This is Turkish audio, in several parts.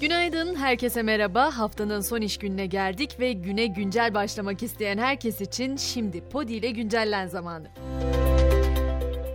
Günaydın, herkese merhaba. Haftanın son iş gününe geldik ve güne güncel başlamak isteyen herkes için şimdi Podi ile güncellen zamanı.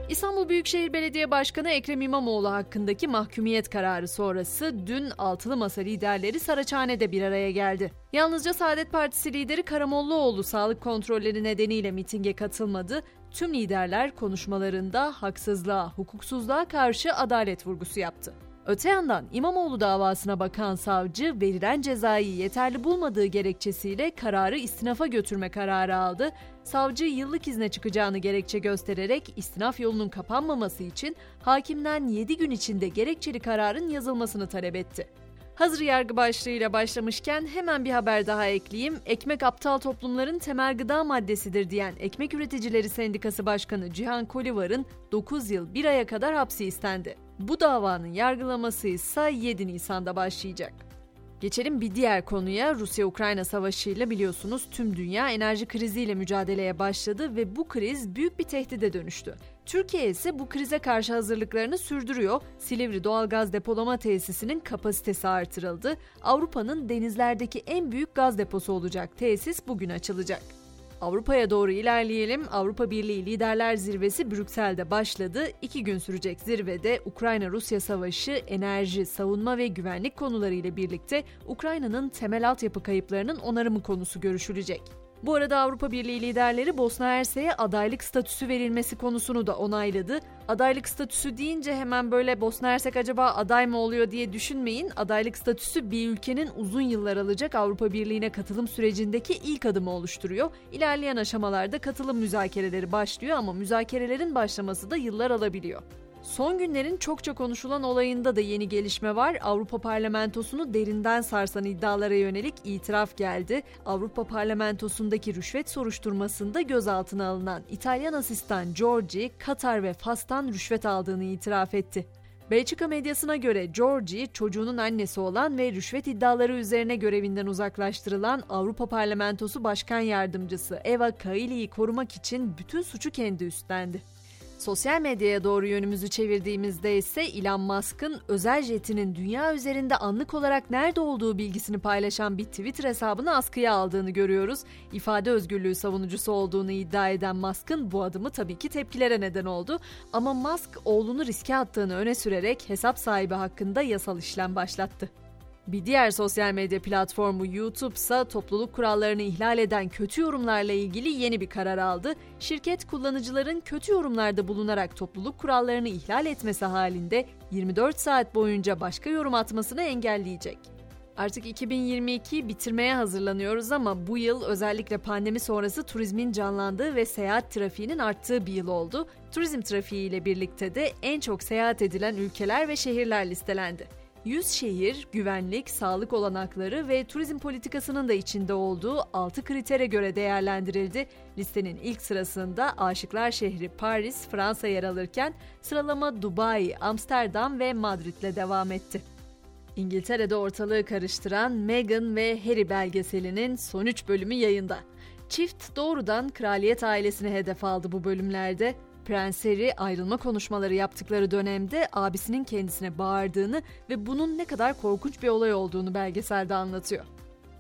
İstanbul Büyükşehir Belediye Başkanı Ekrem İmamoğlu hakkındaki mahkumiyet kararı sonrası dün altılı masa liderleri Saraçhane'de bir araya geldi. Yalnızca Saadet Partisi lideri Karamollaoğlu sağlık kontrolleri nedeniyle mitinge katılmadı. Tüm liderler konuşmalarında haksızlığa, hukuksuzluğa karşı adalet vurgusu yaptı. Öte yandan İmamoğlu davasına bakan savcı verilen cezayı yeterli bulmadığı gerekçesiyle kararı istinafa götürme kararı aldı. Savcı yıllık izne çıkacağını gerekçe göstererek istinaf yolunun kapanmaması için hakimden 7 gün içinde gerekçeli kararın yazılmasını talep etti. Hazır yargı başlığıyla başlamışken hemen bir haber daha ekleyeyim. Ekmek aptal toplumların temel gıda maddesidir diyen Ekmek Üreticileri Sendikası Başkanı Cihan Kolivar'ın 9 yıl 1 aya kadar hapsi istendi. Bu davanın yargılaması ise 7 Nisan'da başlayacak. Geçelim bir diğer konuya. Rusya-Ukrayna savaşıyla biliyorsunuz tüm dünya enerji kriziyle mücadeleye başladı ve bu kriz büyük bir tehdide dönüştü. Türkiye ise bu krize karşı hazırlıklarını sürdürüyor. Silivri doğalgaz depolama tesisinin kapasitesi artırıldı. Avrupa'nın denizlerdeki en büyük gaz deposu olacak tesis bugün açılacak. Avrupa'ya doğru ilerleyelim. Avrupa Birliği Liderler Zirvesi Brüksel'de başladı. İki gün sürecek zirvede Ukrayna-Rusya savaşı, enerji, savunma ve güvenlik konuları ile birlikte Ukrayna'nın temel altyapı kayıplarının onarımı konusu görüşülecek. Bu arada Avrupa Birliği liderleri Bosna Hersek'e adaylık statüsü verilmesi konusunu da onayladı. Adaylık statüsü deyince hemen böyle Bosna Hersek acaba aday mı oluyor diye düşünmeyin. Adaylık statüsü bir ülkenin uzun yıllar alacak Avrupa Birliği'ne katılım sürecindeki ilk adımı oluşturuyor. İlerleyen aşamalarda katılım müzakereleri başlıyor ama müzakerelerin başlaması da yıllar alabiliyor. Son günlerin çokça konuşulan olayında da yeni gelişme var. Avrupa Parlamentosu'nu derinden sarsan iddialara yönelik itiraf geldi. Avrupa Parlamentosu'ndaki rüşvet soruşturmasında gözaltına alınan İtalyan asistan Giorgi, Katar ve Fas'tan rüşvet aldığını itiraf etti. Belçika medyasına göre Georgie, çocuğunun annesi olan ve rüşvet iddiaları üzerine görevinden uzaklaştırılan Avrupa Parlamentosu Başkan Yardımcısı Eva Kaili'yi korumak için bütün suçu kendi üstlendi. Sosyal medyaya doğru yönümüzü çevirdiğimizde ise Elon Musk'ın özel jetinin dünya üzerinde anlık olarak nerede olduğu bilgisini paylaşan bir Twitter hesabını askıya aldığını görüyoruz. İfade özgürlüğü savunucusu olduğunu iddia eden Musk'ın bu adımı tabii ki tepkilere neden oldu. Ama Musk oğlunu riske attığını öne sürerek hesap sahibi hakkında yasal işlem başlattı. Bir diğer sosyal medya platformu YouTube ise topluluk kurallarını ihlal eden kötü yorumlarla ilgili yeni bir karar aldı. Şirket kullanıcıların kötü yorumlarda bulunarak topluluk kurallarını ihlal etmesi halinde 24 saat boyunca başka yorum atmasını engelleyecek. Artık 2022 bitirmeye hazırlanıyoruz ama bu yıl özellikle pandemi sonrası turizmin canlandığı ve seyahat trafiğinin arttığı bir yıl oldu. Turizm trafiği ile birlikte de en çok seyahat edilen ülkeler ve şehirler listelendi. 100 şehir, güvenlik, sağlık olanakları ve turizm politikasının da içinde olduğu 6 kritere göre değerlendirildi. Listenin ilk sırasında Aşıklar şehri Paris, Fransa yer alırken sıralama Dubai, Amsterdam ve Madrid'le devam etti. İngiltere'de ortalığı karıştıran Meghan ve Harry belgeselinin son 3 bölümü yayında. Çift doğrudan kraliyet ailesine hedef aldı bu bölümlerde. Prens Harry ayrılma konuşmaları yaptıkları dönemde abisinin kendisine bağırdığını ve bunun ne kadar korkunç bir olay olduğunu belgeselde anlatıyor.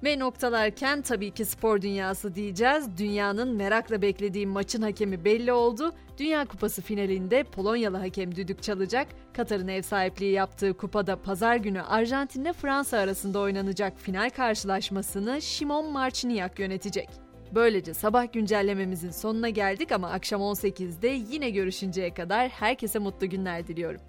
Ve noktalarken tabii ki spor dünyası diyeceğiz. Dünyanın merakla beklediği maçın hakemi belli oldu. Dünya Kupası finalinde Polonyalı hakem düdük çalacak. Katar'ın ev sahipliği yaptığı kupada pazar günü Arjantin ile Fransa arasında oynanacak final karşılaşmasını Shimon Marciniak yönetecek. Böylece sabah güncellememizin sonuna geldik ama akşam 18'de yine görüşünceye kadar herkese mutlu günler diliyorum.